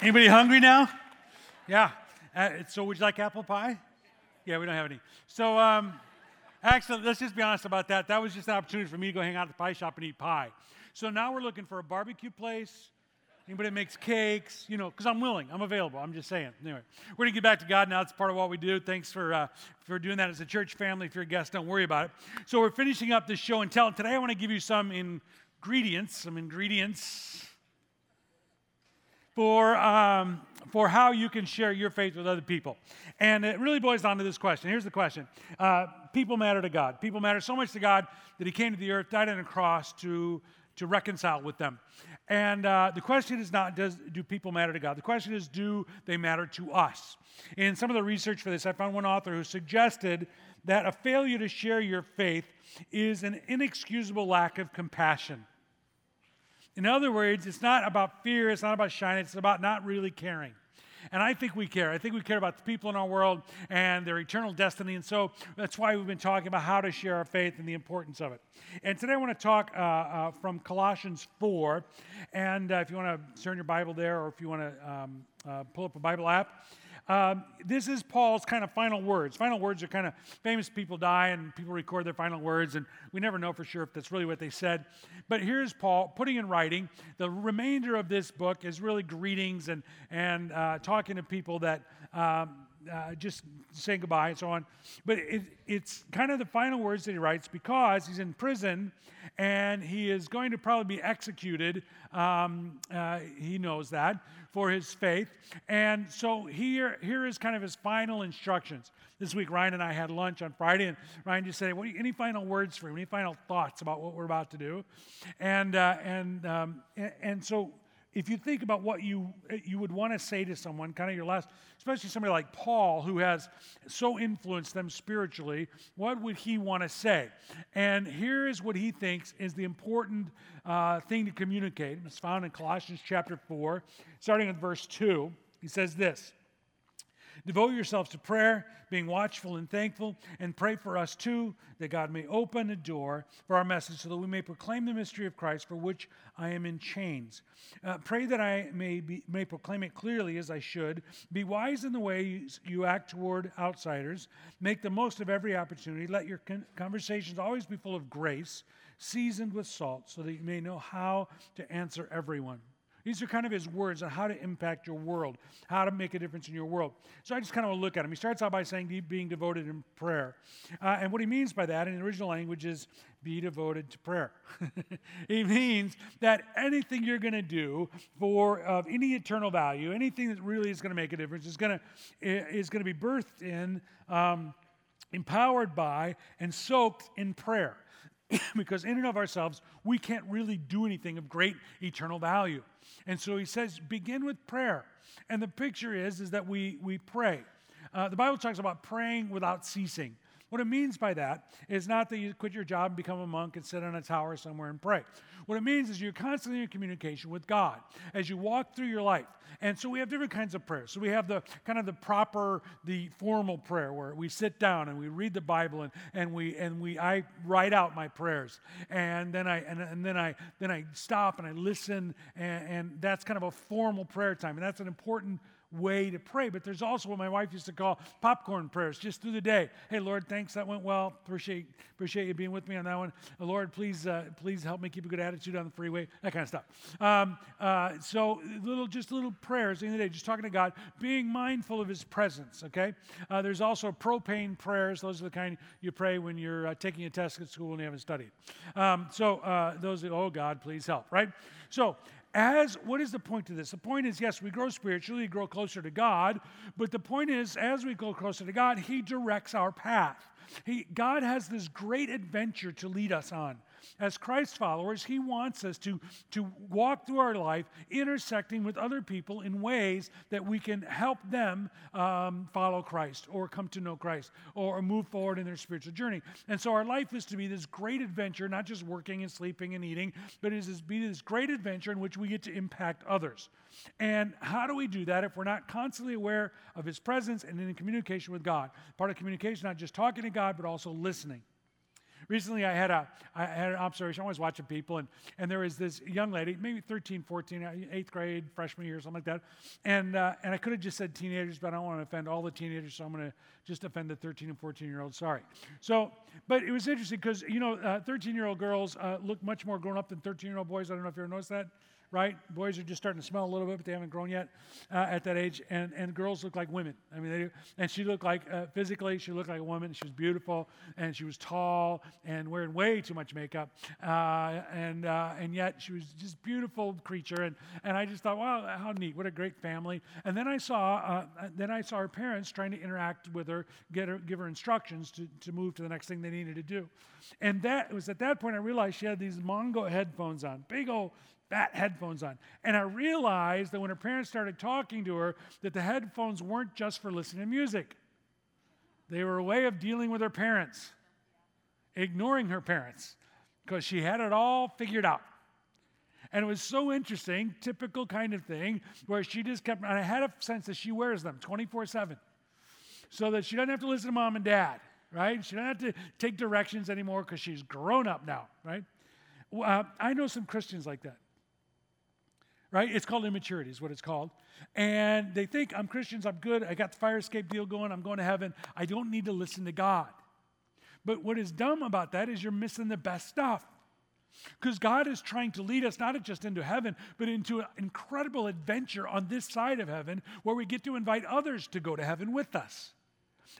Anybody hungry now? Yeah. Uh, so would you like apple pie? Yeah, we don't have any. So um, actually, let's just be honest about that. That was just an opportunity for me to go hang out at the pie shop and eat pie. So now we're looking for a barbecue place. Anybody that makes cakes, you know, because I'm willing, I'm available. I'm just saying. Anyway, we're gonna get back to God now. It's part of what we do. Thanks for uh, for doing that as a church family. If you're a guest, don't worry about it. So we're finishing up this show and tell. Today I want to give you some ingredients, some ingredients for, um, for how you can share your faith with other people. And it really boils down to this question. Here's the question uh, People matter to God. People matter so much to God that He came to the earth, died on a cross to, to reconcile with them. And uh, the question is not does, do people matter to God? The question is do they matter to us? In some of the research for this, I found one author who suggested that a failure to share your faith is an inexcusable lack of compassion. In other words, it's not about fear, it's not about shyness, it's about not really caring. And I think we care. I think we care about the people in our world and their eternal destiny. And so that's why we've been talking about how to share our faith and the importance of it. And today I want to talk uh, uh, from Colossians 4. And uh, if you want to turn your Bible there or if you want to um, uh, pull up a Bible app, um, this is Paul's kind of final words. Final words are kind of famous people die and people record their final words, and we never know for sure if that's really what they said. But here's Paul putting in writing. The remainder of this book is really greetings and, and uh, talking to people that. Um, uh, just saying goodbye and so on. But it, it's kind of the final words that he writes because he's in prison and he is going to probably be executed. Um, uh, he knows that for his faith. And so here, here is kind of his final instructions. This week, Ryan and I had lunch on Friday, and Ryan just said, what, "Any final words for him? Any final thoughts about what we're about to do?" And uh, and um, and so if you think about what you you would want to say to someone, kind of your last, especially somebody like Paul who has so influenced them spiritually, what would he want to say? And here is what he thinks is the important uh, thing to communicate. It's found in Colossians chapter four, starting at verse two. He says this. Devote yourselves to prayer, being watchful and thankful, and pray for us too, that God may open a door for our message so that we may proclaim the mystery of Christ for which I am in chains. Uh, pray that I may, be, may proclaim it clearly as I should. Be wise in the way you, you act toward outsiders. Make the most of every opportunity. Let your con- conversations always be full of grace, seasoned with salt, so that you may know how to answer everyone. These are kind of his words on how to impact your world, how to make a difference in your world. So I just kind of look at him. He starts out by saying being devoted in prayer. Uh, and what he means by that in the original language is be devoted to prayer. he means that anything you're going to do for of any eternal value, anything that really is going to make a difference, is going to is going to be birthed in, um, empowered by, and soaked in prayer. because in and of ourselves, we can't really do anything of great eternal value. And so he says, begin with prayer. And the picture is, is that we, we pray. Uh, the Bible talks about praying without ceasing. What it means by that is not that you quit your job and become a monk and sit on a tower somewhere and pray. What it means is you're constantly in communication with God as you walk through your life. And so we have different kinds of prayers. So we have the kind of the proper, the formal prayer where we sit down and we read the Bible and, and we and we I write out my prayers. And then I and, and then I then I stop and I listen and, and that's kind of a formal prayer time. And that's an important way to pray. But there's also what my wife used to call popcorn prayers, just through the day. Hey, Lord, thanks, that went well. Appreciate appreciate you being with me on that one. Uh, Lord, please uh, please help me keep a good attitude on the freeway. That kind of stuff. Um, uh, so little, just little prayers in the day, just talking to God, being mindful of His presence. Okay. Uh, there's also propane prayers. Those are the kind you pray when you're uh, taking a test at school and you haven't studied. Um, so uh, those, are, oh God, please help. Right. So as what is the point to this? The point is, yes, we grow spiritually, we grow closer to God, but the point is, as we go closer to God, He directs our path. He, God has this great adventure to lead us on. As Christ followers, He wants us to, to walk through our life intersecting with other people in ways that we can help them um, follow Christ or come to know Christ or, move forward in their spiritual journey. And so our life is to be this great adventure, not just working and sleeping and eating, but it is to be this great adventure in which we get to impact others. And how do we do that if we're not constantly aware of His presence and in communication with God? Part of communication, not just talking to God, but also listening. Recently, I had, a, I had an observation. I was watching people, and, and there was this young lady, maybe 13, 14, uh, eighth grade, freshman year, something like that. And, uh, and I could have just said teenagers, but I don't want to offend all the teenagers, so I'm going to just offend the 13 and 14 year olds. Sorry. So, but it was interesting because, you know, 13 uh, year old girls uh, look much more grown up than 13 year old boys. I don't know if you ever noticed that right? Boys are just starting to smell a little bit, but they haven't grown yet uh, at that age. And, and girls look like women. I mean, they do. And she looked like, uh, physically, she looked like a woman. She was beautiful, and she was tall, and wearing way too much makeup. Uh, and, uh, and yet, she was just beautiful creature. And, and I just thought, wow, how neat. What a great family. And then I saw, uh, then I saw her parents trying to interact with her, get her, give her instructions to, to move to the next thing they needed to do. And that was at that point I realized she had these Mongo headphones on, big old fat headphones on. And I realized that when her parents started talking to her, that the headphones weren't just for listening to music. They were a way of dealing with her parents, ignoring her parents, because she had it all figured out. And it was so interesting, typical kind of thing, where she just kept, and I had a sense that she wears them 24 7, so that she doesn't have to listen to mom and dad, right? She doesn't have to take directions anymore because she's grown up now, right? Uh, I know some Christians like that right? It's called immaturity, is what it's called. And they think, I'm Christians, I'm good, I got the fire escape deal going, I'm going to heaven, I don't need to listen to God. But what is dumb about that is you're missing the best stuff. Because God is trying to lead us not just into heaven, but into an incredible adventure on this side of heaven where we get to invite others to go to heaven with us.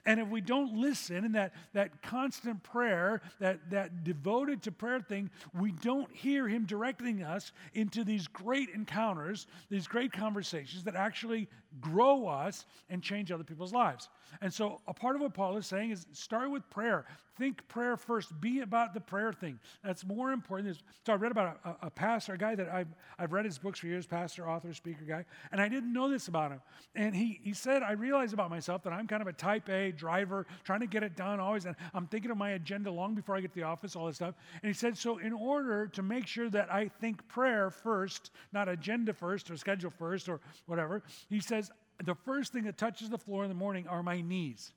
And if we don't listen and that, that constant prayer, that, that devoted to prayer thing, we don't hear Him directing us into these great encounters, these great conversations that actually grow us and change other people's lives. And so, a part of what Paul is saying is start with prayer. Think prayer first. Be about the prayer thing. That's more important. So, I read about a, a pastor, a guy that I've, I've read his books for years, pastor, author, speaker guy, and I didn't know this about him. And he, he said, I realize about myself that I'm kind of a type A driver, trying to get it done always. And I'm thinking of my agenda long before I get to the office, all this stuff. And he said, So, in order to make sure that I think prayer first, not agenda first or schedule first or whatever, he says, the first thing that touches the floor in the morning are my knees.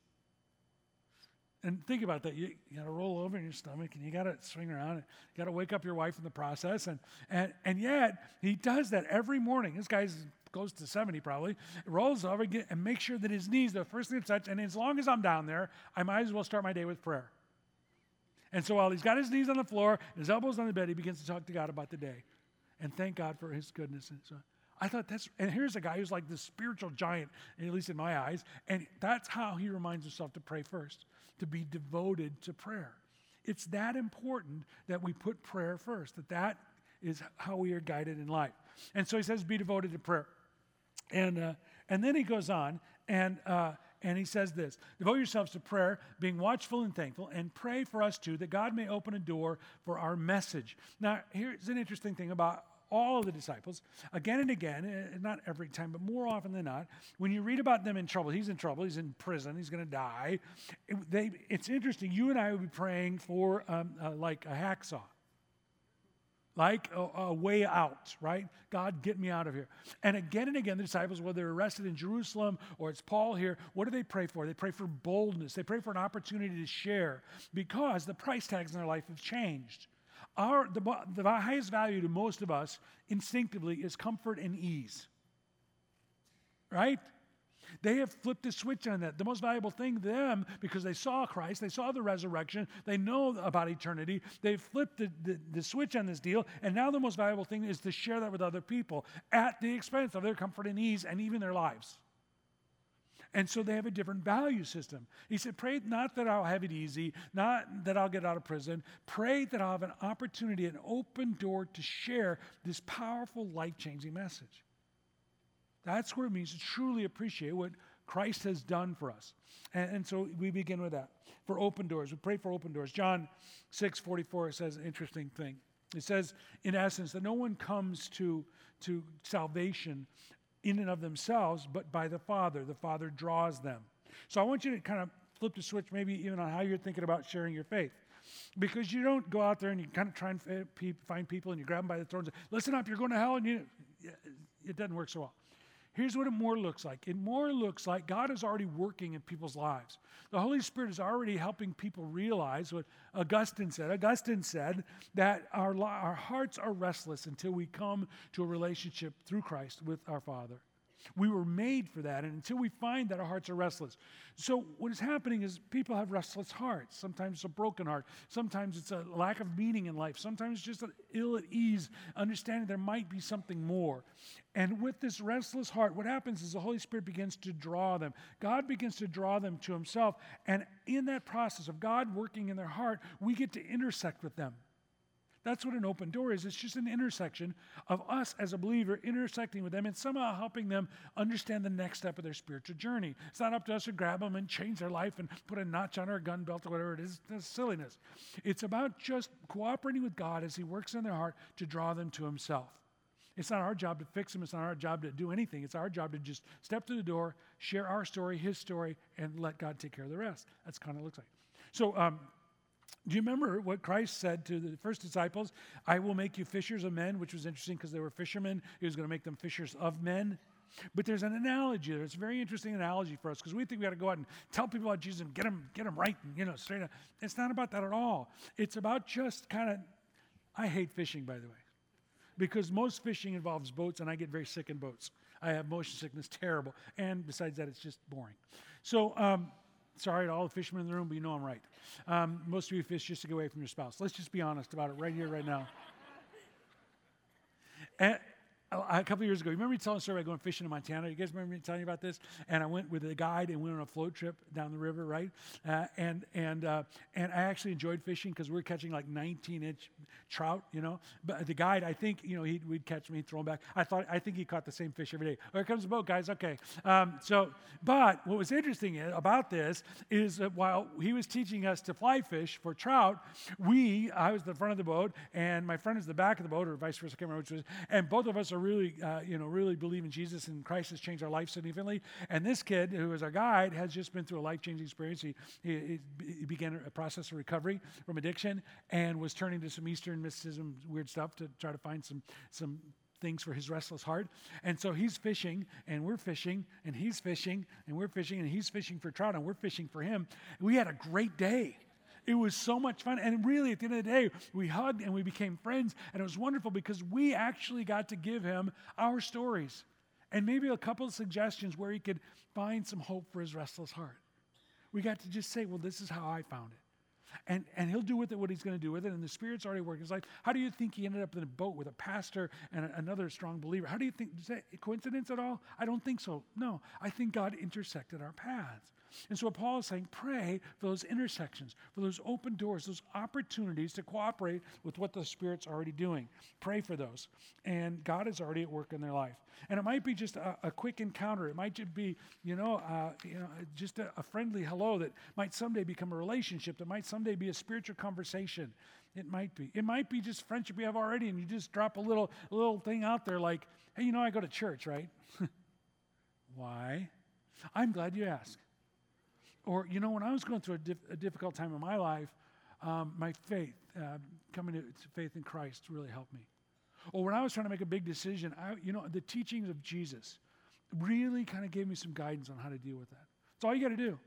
And think about that. You, you got to roll over in your stomach and you got to swing around. And you got to wake up your wife in the process. And, and, and yet, he does that every morning. This guy's goes to 70 probably, rolls over get, and makes sure that his knees, the first thing to touch. And as long as I'm down there, I might as well start my day with prayer. And so while he's got his knees on the floor, his elbows on the bed, he begins to talk to God about the day and thank God for his goodness. And so I thought that's, and here's a guy who's like this spiritual giant, at least in my eyes, and that's how he reminds himself to pray first, to be devoted to prayer. It's that important that we put prayer first, that that is how we are guided in life. And so he says, be devoted to prayer. And, uh, and then he goes on, and, uh, and he says this Devote yourselves to prayer, being watchful and thankful, and pray for us too, that God may open a door for our message. Now, here's an interesting thing about all of the disciples, again and again, eh, not every time, but more often than not, when you read about them in trouble, he's in trouble, he's in prison, he's going to die. It, they, it's interesting. You and I would be praying for um, uh, like a hacksaw like a, a, way out, right? God, get me out of here. And again and again, the disciples, whether they're arrested in Jerusalem or it's Paul here, what do they pray for? They pray for boldness. They pray for an opportunity to share because the price tags in their life have changed. Our, the, the highest value to most of us instinctively is comfort and ease. Right? They have flipped the switch on that. The most valuable thing to them, because they saw Christ, they saw the resurrection, they know about eternity, they've flipped the, the, the, switch on this deal, and now the most valuable thing is to share that with other people at the expense of their comfort and ease and even their lives. And so they have a different value system. He said, Pray not that I'll have it easy, not that I'll get out of prison. Pray that I'll have an opportunity, an open door to share this powerful, life changing message. That's what it means to truly appreciate what Christ has done for us. And, and, so we begin with that. For open doors. We pray for open doors. John 6 44 says an interesting thing. It says, in essence, that no one comes to, to salvation in and of themselves, but by the Father. The Father draws them. So I want you to kind of flip the switch, maybe even on how you're thinking about sharing your faith. Because you don't go out there and you kind of try and find people and you grab them by the throat and say, listen up, you're going to hell. And you, it doesn't work so well. Here's what it more looks like it more looks like God is already working in people's lives. The Holy Spirit is already helping people realize what Augustine said. Augustine said that our, our hearts are restless until we come to a relationship through Christ with our Father. We were made for that, and until we find that, our hearts are restless. So, what is happening is people have restless hearts. Sometimes it's a broken heart. Sometimes it's a lack of meaning in life. Sometimes it's just an ill at ease, understanding there might be something more. And with this restless heart, what happens is the Holy Spirit begins to draw them. God begins to draw them to Himself. And in that process of God working in their heart, we get to intersect with them. That's what an open door is. It's just an intersection of us as a believer intersecting with them and somehow helping them understand the next step of their spiritual journey. It's not up to us to grab them and change their life and put a notch on our gun belt or whatever it is. That's silliness. It's about just cooperating with God as He works in their heart to draw them to Himself. It's not our job to fix them. It's not our job to do anything. It's our job to just step through the door, share our story, His story, and let God take care of the rest. That's kind of looks like. So, um, do you remember what Christ said to the first disciples? I will make you fishers of men, which was interesting because they were fishermen. He was going to make them fishers of men. But there's an analogy there. It's a very interesting analogy for us because we think we got to go out and tell people about Jesus and get them, get them right, and, you know, straight up. It's not about that at all. It's about just kind of, I hate fishing, by the way, because most fishing involves boats, and I get very sick in boats. I have motion sickness, terrible. And besides that, it's just boring. So, um, Sorry to all the fishermen in the room, but you know I'm right. Um, most of you fish just to get away from your spouse. Let's just be honest about it right here, right now. And, a couple years ago, you remember me telling a story about going fishing in Montana? You guys remember me telling you about this? And I went with a guide and went on a float trip down the river, right? Uh, and and uh, and I actually enjoyed fishing because we were catching like 19 inch trout, you know. But the guide, I think, you know, he'd, we'd catch me, throw them back. I thought, I think he caught the same fish every day. Here comes the boat, guys. Okay. Um, so, but what was interesting about this is that while he was teaching us to fly fish for trout, we, I was the front of the boat and my friend was the back of the boat, or vice versa, I can't remember which was, and both of us are really, uh, you know, really believe in Jesus and Christ has changed our life significantly. And this kid, who was our guide, has just been through a life changing experience. He, he, he, began a process of recovery from addiction and was turning to some Eastern mysticism, weird stuff, to try to find some, some things for his restless heart. And so he's fishing, and we're fishing, and he's fishing, and we're fishing, and he's fishing for trout, and we're fishing for him. We had a great day. It was so much fun. And really, at the end of the day, we hugged and we became friends. And it was wonderful because we actually got to give him our stories and maybe a couple of suggestions where he could find some hope for his restless heart. We got to just say, well, this is how I found it. And, and he'll do with it what he's going to do with it. And the Spirit's already working his life. How do you think he ended up in a boat with a pastor and a, another strong believer? How do you think? Is that coincidence at all? I don't think so. No. I think God intersected our paths. And so Paul is saying, pray for those intersections, for those open doors, those opportunities to cooperate with what the Spirit's already doing. Pray for those. And God is already at work in their life. And it might be just a, a quick encounter. It might just be, you know, uh, you know just a, a friendly hello that might someday become a relationship, that might someday be a spiritual conversation. It might be. It might be just friendship you have already, and you just drop a little, a little thing out there like, hey, you know, I go to church, right? Why? I'm glad you asked. Or, you know, when I was going through a, dif- a difficult time in my life, um, my faith, uh, coming to, faith in Christ really helped me. Or when I was trying to make a big decision, I, you know, the teachings of Jesus really kind of gave me some guidance on how to deal with that. That's all you got to do.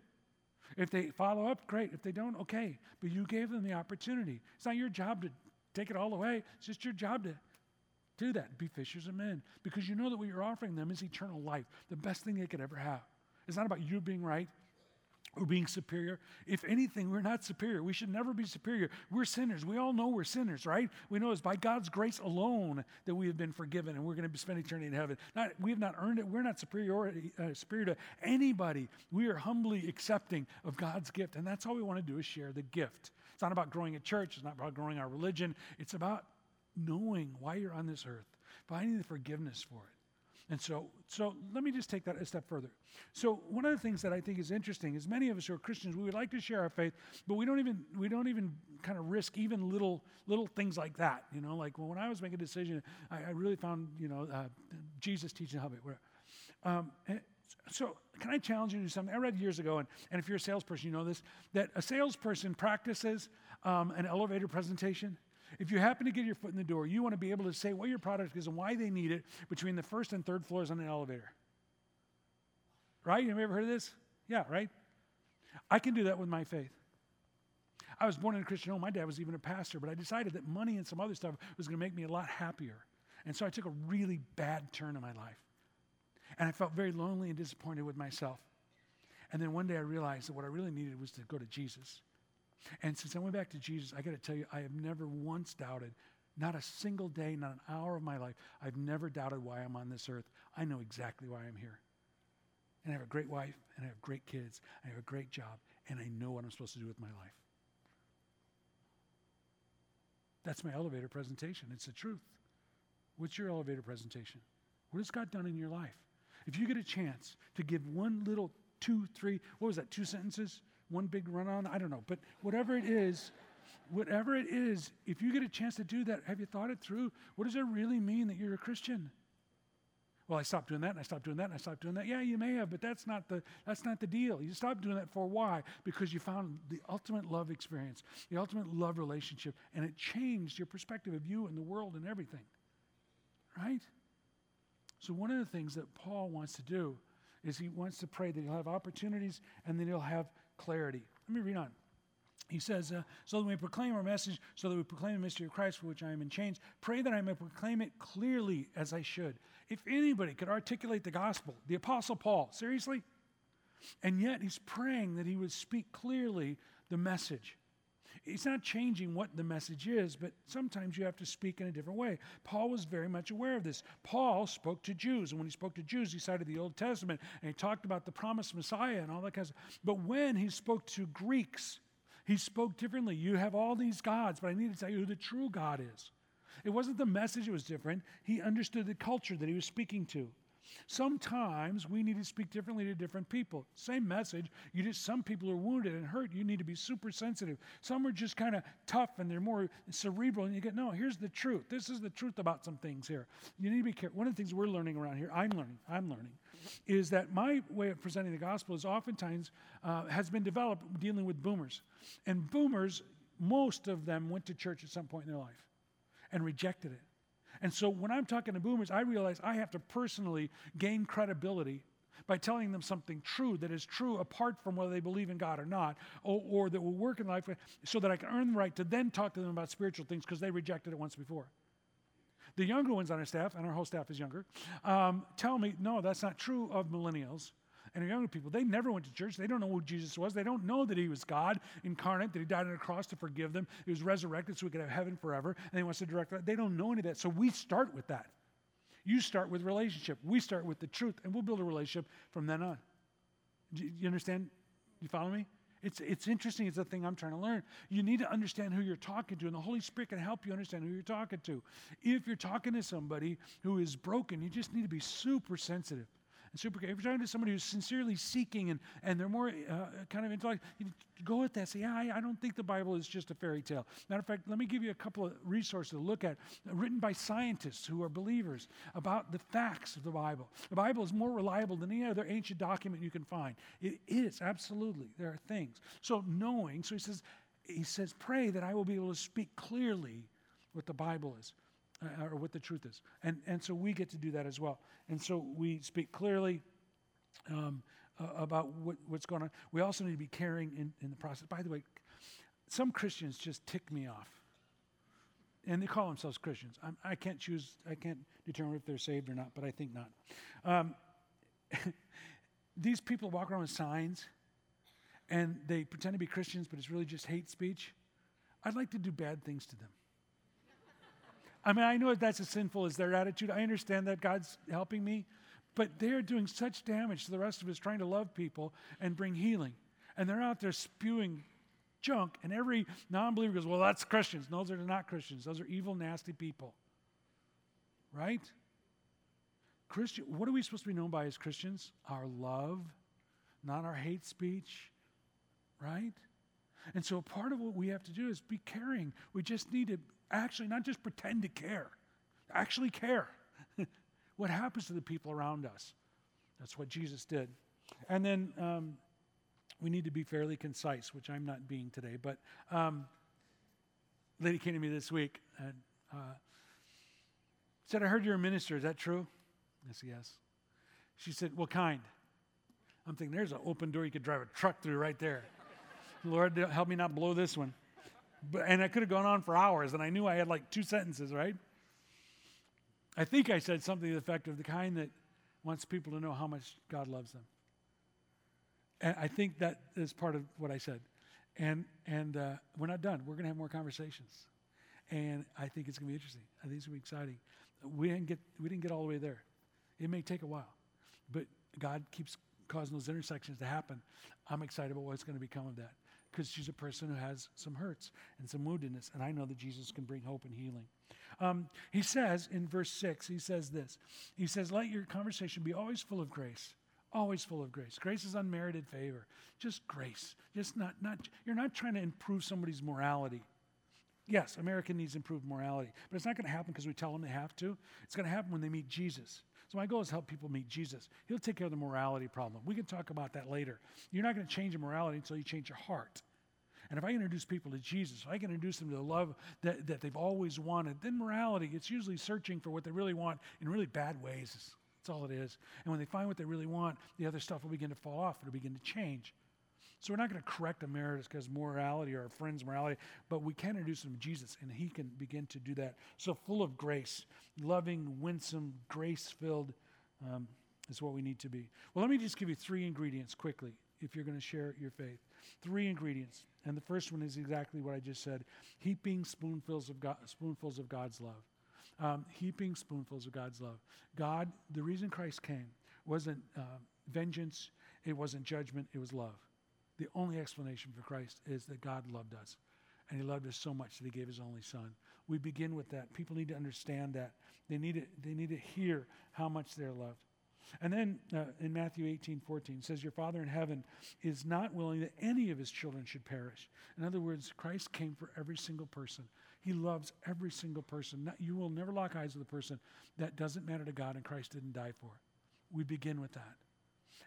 If they follow up, great. If they don't, okay. But you gave them the opportunity. It's not your job to take it all away, it's just your job to do that, be fishers of men, because you know that what you're offering them is eternal life, the best thing they could ever have. It's not about you being right, or being superior. If anything, we're not superior. We should never be superior. We're sinners. We all know we're sinners, right? We know it's by God's grace alone that we have been forgiven and we're going to spend eternity in heaven. Not, we have not earned it. We're not superior, uh, superior to anybody. We are humbly accepting of God's gift. And that's all we want to do is share the gift. It's not about growing a church. It's not about growing our religion. It's about knowing why you're on this earth, finding the forgiveness for it. And so, so let me just take that a step further. So one of the things that I think is interesting is many of us who are Christians, we would like to share our faith, but we don't even we don't even kind of risk even little little things like that. You know, like well, when I was making a decision, I, I really found you know uh, Jesus teaching how it. Um, so can I challenge you to do something? I read years ago, and, and if you're a salesperson, you know this, that a salesperson practices um, an elevator presentation if you happen to get your foot in the door, you want to be able to say what your product is and why they need it between the first and third floors on an elevator. Right? Have you ever heard of this? Yeah, right? I can do that with my faith. I was born in a Christian home. My dad was even a pastor, but I decided that money and some other stuff was going to make me a lot happier. And so I took a really bad turn in my life. And I felt very lonely and disappointed with myself. And then one day I realized that what I really needed was to go to Jesus. And since I went back to Jesus, I got to tell you, I have never once doubted, not a single day, not an hour of my life, I've never doubted why I'm on this earth. I know exactly why I'm here. And I have a great wife, and I have great kids, I have a great job, and I know what I'm supposed to do with my life. That's my elevator presentation. It's the truth. What's your elevator presentation? What has God done in your life? If you get a chance to give one little two, three, what was that, two sentences? One big run on? I don't know. But whatever it is, whatever it is, if you get a chance to do that, have you thought it through? What does it really mean that you're a Christian? Well, I stopped doing that and I stopped doing that and I stopped doing that. Yeah, you may have, but that's not the that's not the deal. You stopped doing that for why? Because you found the ultimate love experience, the ultimate love relationship, and it changed your perspective of you and the world and everything. Right? So one of the things that Paul wants to do is he wants to pray that he'll have opportunities and then he'll have clarity. Let me read on. He says, uh, so that we proclaim our message, so that we proclaim the mystery of Christ for which I am in chains. Pray that I may proclaim it clearly as I should. If anybody could articulate the gospel, the Apostle Paul, seriously? And yet he's praying that he would speak clearly the message. He's not changing what the message is, but sometimes you have to speak in a different way. Paul was very much aware of this. Paul spoke to Jews, and when he spoke to Jews, he cited the Old Testament and he talked about the promised Messiah and all that kind of stuff. But when he spoke to Greeks, he spoke differently. You have all these gods, but I need to tell you who the true God is. It wasn't the message that was different, he understood the culture that he was speaking to. Sometimes we need to speak differently to different people. Same message. You just some people are wounded and hurt. You need to be super sensitive. Some are just kind of tough and they're more cerebral. And you get no. Here's the truth. This is the truth about some things here. You need to be careful. One of the things we're learning around here, I'm learning. I'm learning, is that my way of presenting the gospel is oftentimes uh, has been developed dealing with boomers, and boomers. Most of them went to church at some point in their life and rejected it. And so when I'm talking to boomers, I realize I have to personally gain credibility by telling them something true that is true apart from whether they believe in God or not, or, or that will work in life so that I can earn the right to then talk to them about spiritual things because they rejected it once before. The younger ones on our staff, and our whole staff is younger, um, tell me, no, that's not true of millennials and younger people, they never went to church. They don't know who Jesus was. They don't know that he was God incarnate, that he died on a cross to forgive them. He was resurrected so we could have heaven forever, and he wants to direct that. They don't know any of that. So we start with that. You start with relationship. We start with the truth, and we'll build a relationship from then on. Do you understand? You follow me? It's, it's interesting. It's a thing I'm trying to learn. You need to understand who you're talking to, and the Holy Spirit can help you understand who you're talking to. If you're talking to somebody who is broken, you just need to be super sensitive and super. If you're talking to somebody who's sincerely seeking and, and they're more uh, kind of intellect, you go with that. Say, yeah, I, I, don't think the Bible is just a fairy tale. Matter of fact, let me give you a couple of resources to look at, written by scientists who are believers about the facts of the Bible. The Bible is more reliable than any other ancient document you can find. It is absolutely. There are things. So knowing. So he says, he says, pray that I will be able to speak clearly what the Bible is uh, or what the truth is. And, and so we get to do that as well. And so we speak clearly um, uh, about what, what's going on. We also need to be caring in, in the process. By the way, some Christians just tick me off. And they call themselves Christians. I'm, I can not choose, I can't determine if they're saved or not, but I think not. Um, these people walk around with signs and they pretend to be Christians, but it's really just hate speech. I'd like to do bad things to them. I mean, I know that's as sinful as their attitude. I understand that God's helping me, but they're doing such damage to the rest of us trying to love people and bring healing. And they're out there spewing junk, and every non believer goes, Well, that's Christians. No, those are not Christians. Those are evil, nasty people. Right? Christian, what are we supposed to be known by as Christians? Our love, not our hate speech, right? And so part of what we have to do is be caring. We just need to actually not just pretend to care, actually care. what happens to the people around us? That's what Jesus did. And then um, we need to be fairly concise, which I'm not being today. But um, lady came to me this week and uh, said, I heard you're a minister. Is that true? I said, yes. She said, What kind? I'm thinking, there's an open door you could drive a truck through right there. Lord, help me not blow this one. And I could have gone on for hours, and I knew I had like two sentences, right? I think I said something to the effect of the kind that wants people to know how much God loves them. And I think that is part of what I said. And, and uh, we're not done. We're going to have more conversations. And I think it's going to be interesting. I think it's going to be exciting. We didn't, get, we didn't get all the way there. It may take a while, but God keeps causing those intersections to happen. I'm excited about what's going to become of that because she's a person who has some hurts and some woundedness, and I know that Jesus can bring hope and healing. Um, he says in verse 6, he says this He says, Let your conversation be always full of grace. Always full of grace. Grace is unmerited favor. Just grace. Just not, not, you're not trying to improve somebody's morality. Yes, America needs improved morality, but it's not going to happen because we tell them they have to. It's going to happen when they meet Jesus. So my goal is help people meet Jesus. He'll take care of the morality problem. We can talk about that later. You're not going to change your morality until you change your heart. And if I introduce people to Jesus, if I can introduce them to the love that, that they've always wanted, then morality, it's usually searching for what they really want in really bad ways. That's all it is. And when they find what they really want, the other stuff will begin to fall off. It'll begin to change. So we're not going to correct America's because morality or our friend's morality, but we can introduce them to Jesus, and he can begin to do that. So full of grace, loving, winsome, grace-filled um, is what we need to be. Well, let me just give you three ingredients quickly if you're going to share your faith. Three ingredients. And the first one is exactly what I just said heaping spoonfuls of, God, spoonfuls of God's love. Um, heaping spoonfuls of God's love. God, the reason Christ came wasn't uh, vengeance, it wasn't judgment, it was love. The only explanation for Christ is that God loved us. And he loved us so much that he gave his only son. We begin with that. People need to understand that. They need to, they need to hear how much they're loved. And then uh, in Matthew 18, 14, says, Your Father in heaven is not willing that any of his children should perish. In other words, Christ came for every single person. He loves every single person. Not, you will never lock eyes with a person that doesn't matter to God and Christ didn't die for. We begin with that.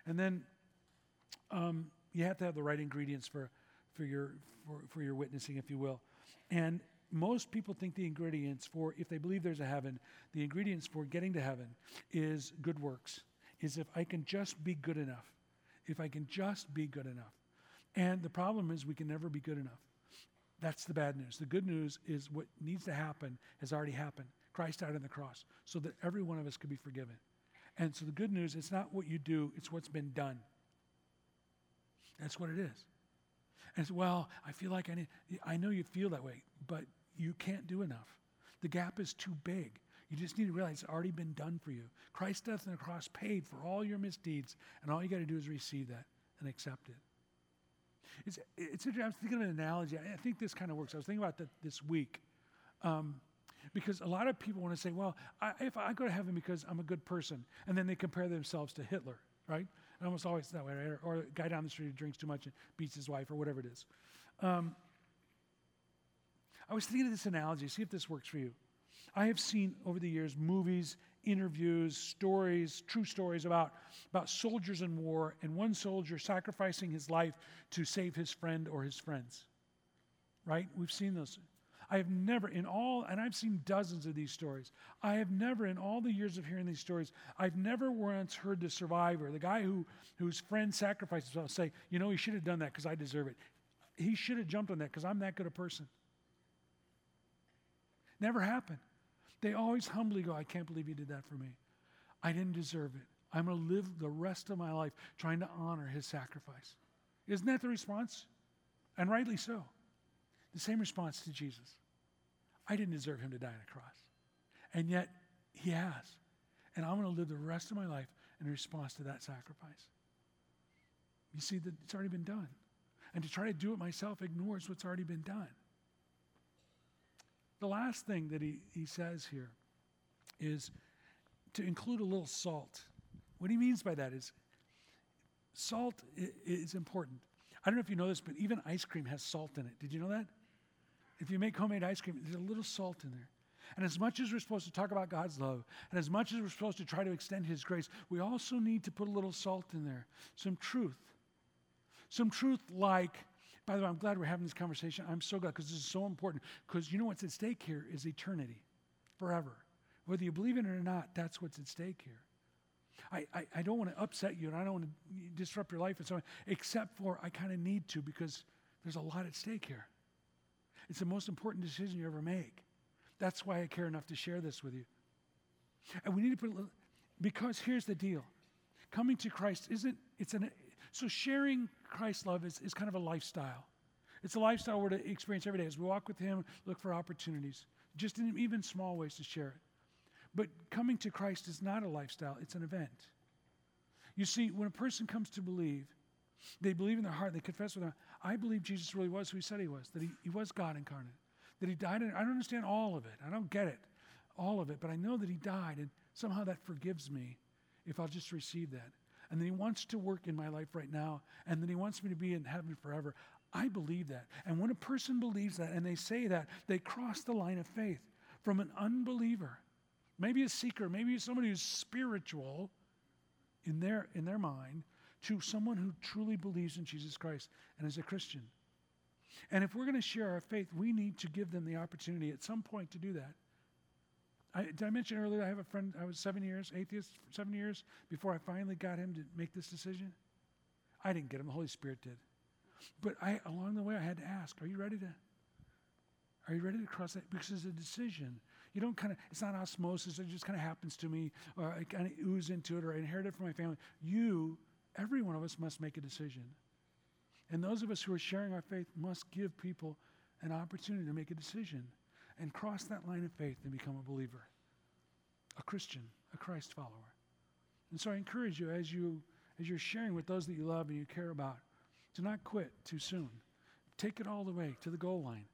And then um, you have to have the right ingredients for, for, your, for, for your witnessing, if you will. And most people think the ingredients for, if they believe there's a heaven, the ingredients for getting to heaven is good works, is if I can just be good enough. If I can just be good enough. And the problem is we can never be good enough. That's the bad news. The good news is what needs to happen has already happened. Christ died on the cross so that every one of us could be forgiven. And so the good news, it's not what you do, it's what's been done. That's what it is. And it's, well, I feel like I need, I know you feel that way, but you can't do enough. The gap is too big. You just need to realize it's already been done for you. Christ's death on the cross paid for all your misdeeds, and all you got to do is receive that and accept it. It's, it's interesting. I was thinking of an analogy. I think this kind of works. I was thinking about that this week. Um, because a lot of people want to say, well, I, if I go to heaven because I'm a good person, and then they compare themselves to Hitler, right? Almost always that way, right? Or, or, a guy down the street who drinks too much and beats his wife, or whatever it is. Um, I was thinking of this analogy, see if this works for you. I have seen over the years movies, interviews, stories, true stories about, about soldiers in war and one soldier sacrificing his life to save his friend or his friends. Right? We've seen those. I have never, in all, and I've seen dozens of these stories, I have never, in all the years of hearing these stories, I've never once heard the survivor, the guy who, whose friend sacrificed himself, say, you know, he should have done that because I deserve it. He should have jumped on that because I'm that good a person. Never happened. They always humbly go, I can't believe you did that for me. I didn't deserve it. I'm going to live the rest of my life trying to honor his sacrifice. Isn't that the response? And rightly so. The same response to Jesus. I didn't deserve him to die on a cross. And yet, he has. And I'm going to live the rest of my life in response to that sacrifice. You see, that it's already been done. And to try to do it myself ignores what's already been done. The last thing that he, he says here is to include a little salt. What he means by that is salt is important. I don't know if you know this, but even ice cream has salt in it. Did you know that? If you make homemade ice cream, there's a little salt in there. And as much as we're supposed to talk about God's love, and as much as we're supposed to try to extend His grace, we also need to put a little salt in there. Some truth. Some truth like by the way, I'm glad we're having this conversation. I'm so glad because this is so important. Because you know what's at stake here is eternity, forever. Whether you believe in it or not, that's what's at stake here. I, I, I don't want to upset you and I don't want to disrupt your life and so on, except for I kind of need to because there's a lot at stake here. It's the most important decision you ever make. That's why I care enough to share this with you. And we need to put, because here's the deal coming to Christ isn't, it's an, so sharing Christ's love is, is kind of a lifestyle. It's a lifestyle we're to experience every day as we walk with Him, look for opportunities, just in even small ways to share it. But coming to Christ is not a lifestyle, it's an event. You see, when a person comes to believe, they believe in their heart, they confess with their I believe Jesus really was who he said he was, that he, he was God incarnate, that he died. In, I don't understand all of it. I don't get it, all of it, but I know that he died, and somehow that forgives me if I'll just receive that. And then he wants to work in my life right now, and then he wants me to be in heaven forever. I believe that. And when a person believes that and they say that, they cross the line of faith from an unbeliever, maybe a seeker, maybe somebody who's spiritual in their, in their mind, to someone who truly believes in Jesus Christ and is a Christian. And if we're going to share our faith, we need to give them the opportunity at some point to do that. I, did I mention earlier I have a friend, I was seven years, atheist, seven years before I finally got him to make this decision? I didn't get him, the Holy Spirit did. But I, along the way, I had to ask, are you ready to? Are you ready to cross that? Because it's a decision. You don't kind of, it's not osmosis, it just kind of happens to me, or I kind of ooze into it, or I inherit it from my family. You Every one of us must make a decision. And those of us who are sharing our faith must give people an opportunity to make a decision and cross that line of faith and become a believer, a Christian, a Christ follower. And so I encourage you as you as you're sharing with those that you love and you care about, to not quit too soon. Take it all the way to the goal line.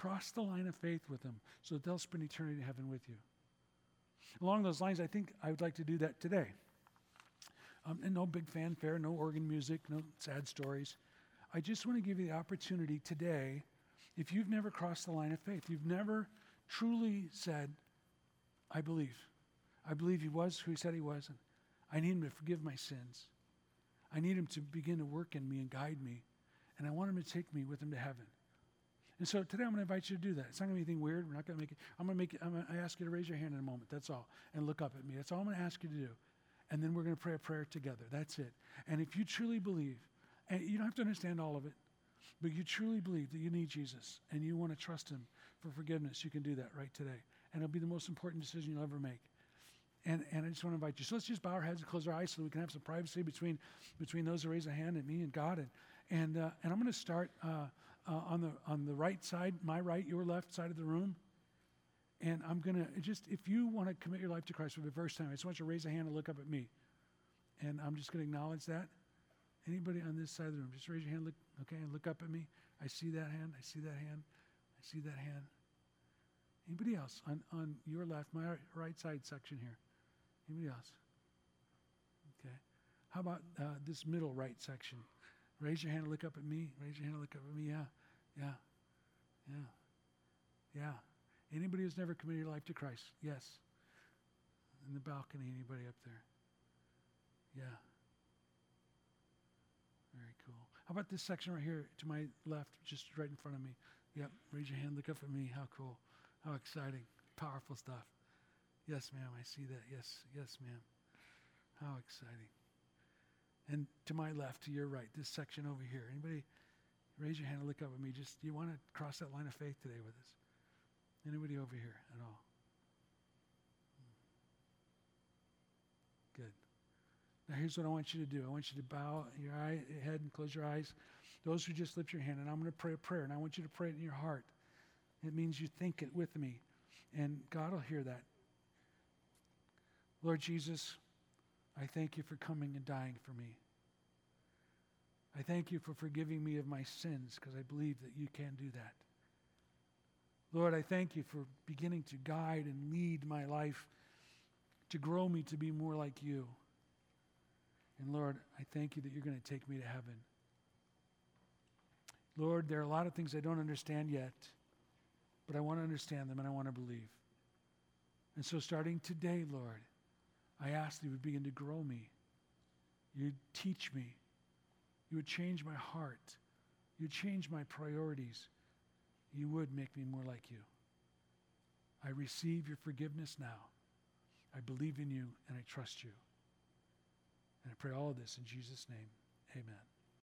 Cross the line of faith with them so that they'll spend eternity in heaven with you. Along those lines, I think I would like to do that today. Um, and no big fanfare, no organ music, no sad stories. I just want to give you the opportunity today, if you've never crossed the line of faith, you've never truly said, I believe. I believe he was who he said he was, and I need him to forgive my sins. I need him to begin to work in me and guide me, and I want him to take me with him to heaven. And so today I'm going to invite you to do that. It's not going to be anything weird. We're not going to make it. I'm going to make it. I'm going to ask you to raise your hand in a moment. That's all, and look up at me. That's all I'm going to ask you to do and then we're going to pray a prayer together. That's it. And if you truly believe, and you don't have to understand all of it, but you truly believe that you need Jesus and you want to trust Him for forgiveness, you can do that right today. And it'll be the most important decision you'll ever make. And, and I just want to invite you. So let's just bow our heads and close our eyes so we can have some privacy between, between those who raise a hand and me and God. And, and, uh, and I'm going to start uh, uh, on, the, on the right side, my right, your left side of the room. And I'm going to just, if you want to commit your life to Christ for the first time, I just want you to raise a hand and look up at me. And I'm just going to acknowledge that. Anybody on this side of the room, just raise your hand, look, okay, and look up at me. I see that hand. I see that hand. I see that hand. Anybody else on, on your left, my right side section here? Anybody else? Okay. How about uh, this middle right section? Raise your hand and look up at me. Raise your hand and look up at me. Yeah. Yeah. Yeah. Yeah. Anybody who's never committed your life to Christ? Yes. In the balcony, anybody up there? Yeah. Very cool. How about this section right here to my left, just right in front of me? Yep. Raise your hand. Look up at me. How cool. How exciting. Powerful stuff. Yes, ma'am. I see that. Yes. Yes, ma'am. How exciting. And to my left, to your right, this section over here. Anybody raise your hand and look up at me? Just, you want to cross that line of faith today with us? Anybody over here at all? Hmm. Good. Now here's what I want you to do. I want you to bow your eye, head and close your eyes. Those who just lift your hand, and I'm going to pray a prayer, and I want you to pray it in your heart. It means you think it with me, and God will hear that. Lord Jesus, I thank you for coming and dying for me. I thank you for forgiving me of my sins because I believe that you can do that. Lord, I thank you for beginning to guide and lead my life to grow me to be more like you. And Lord, I thank you that you're going to take me to heaven. Lord, there are a lot of things I don't understand yet, but I want to understand them and I want to believe. And so, starting today, Lord, I ask that you would begin to grow me. You'd teach me. You would change my heart. You'd change my priorities you would make me more like you. I receive your forgiveness now. I believe in you and I trust you. And I pray all of this in Jesus' name. Amen.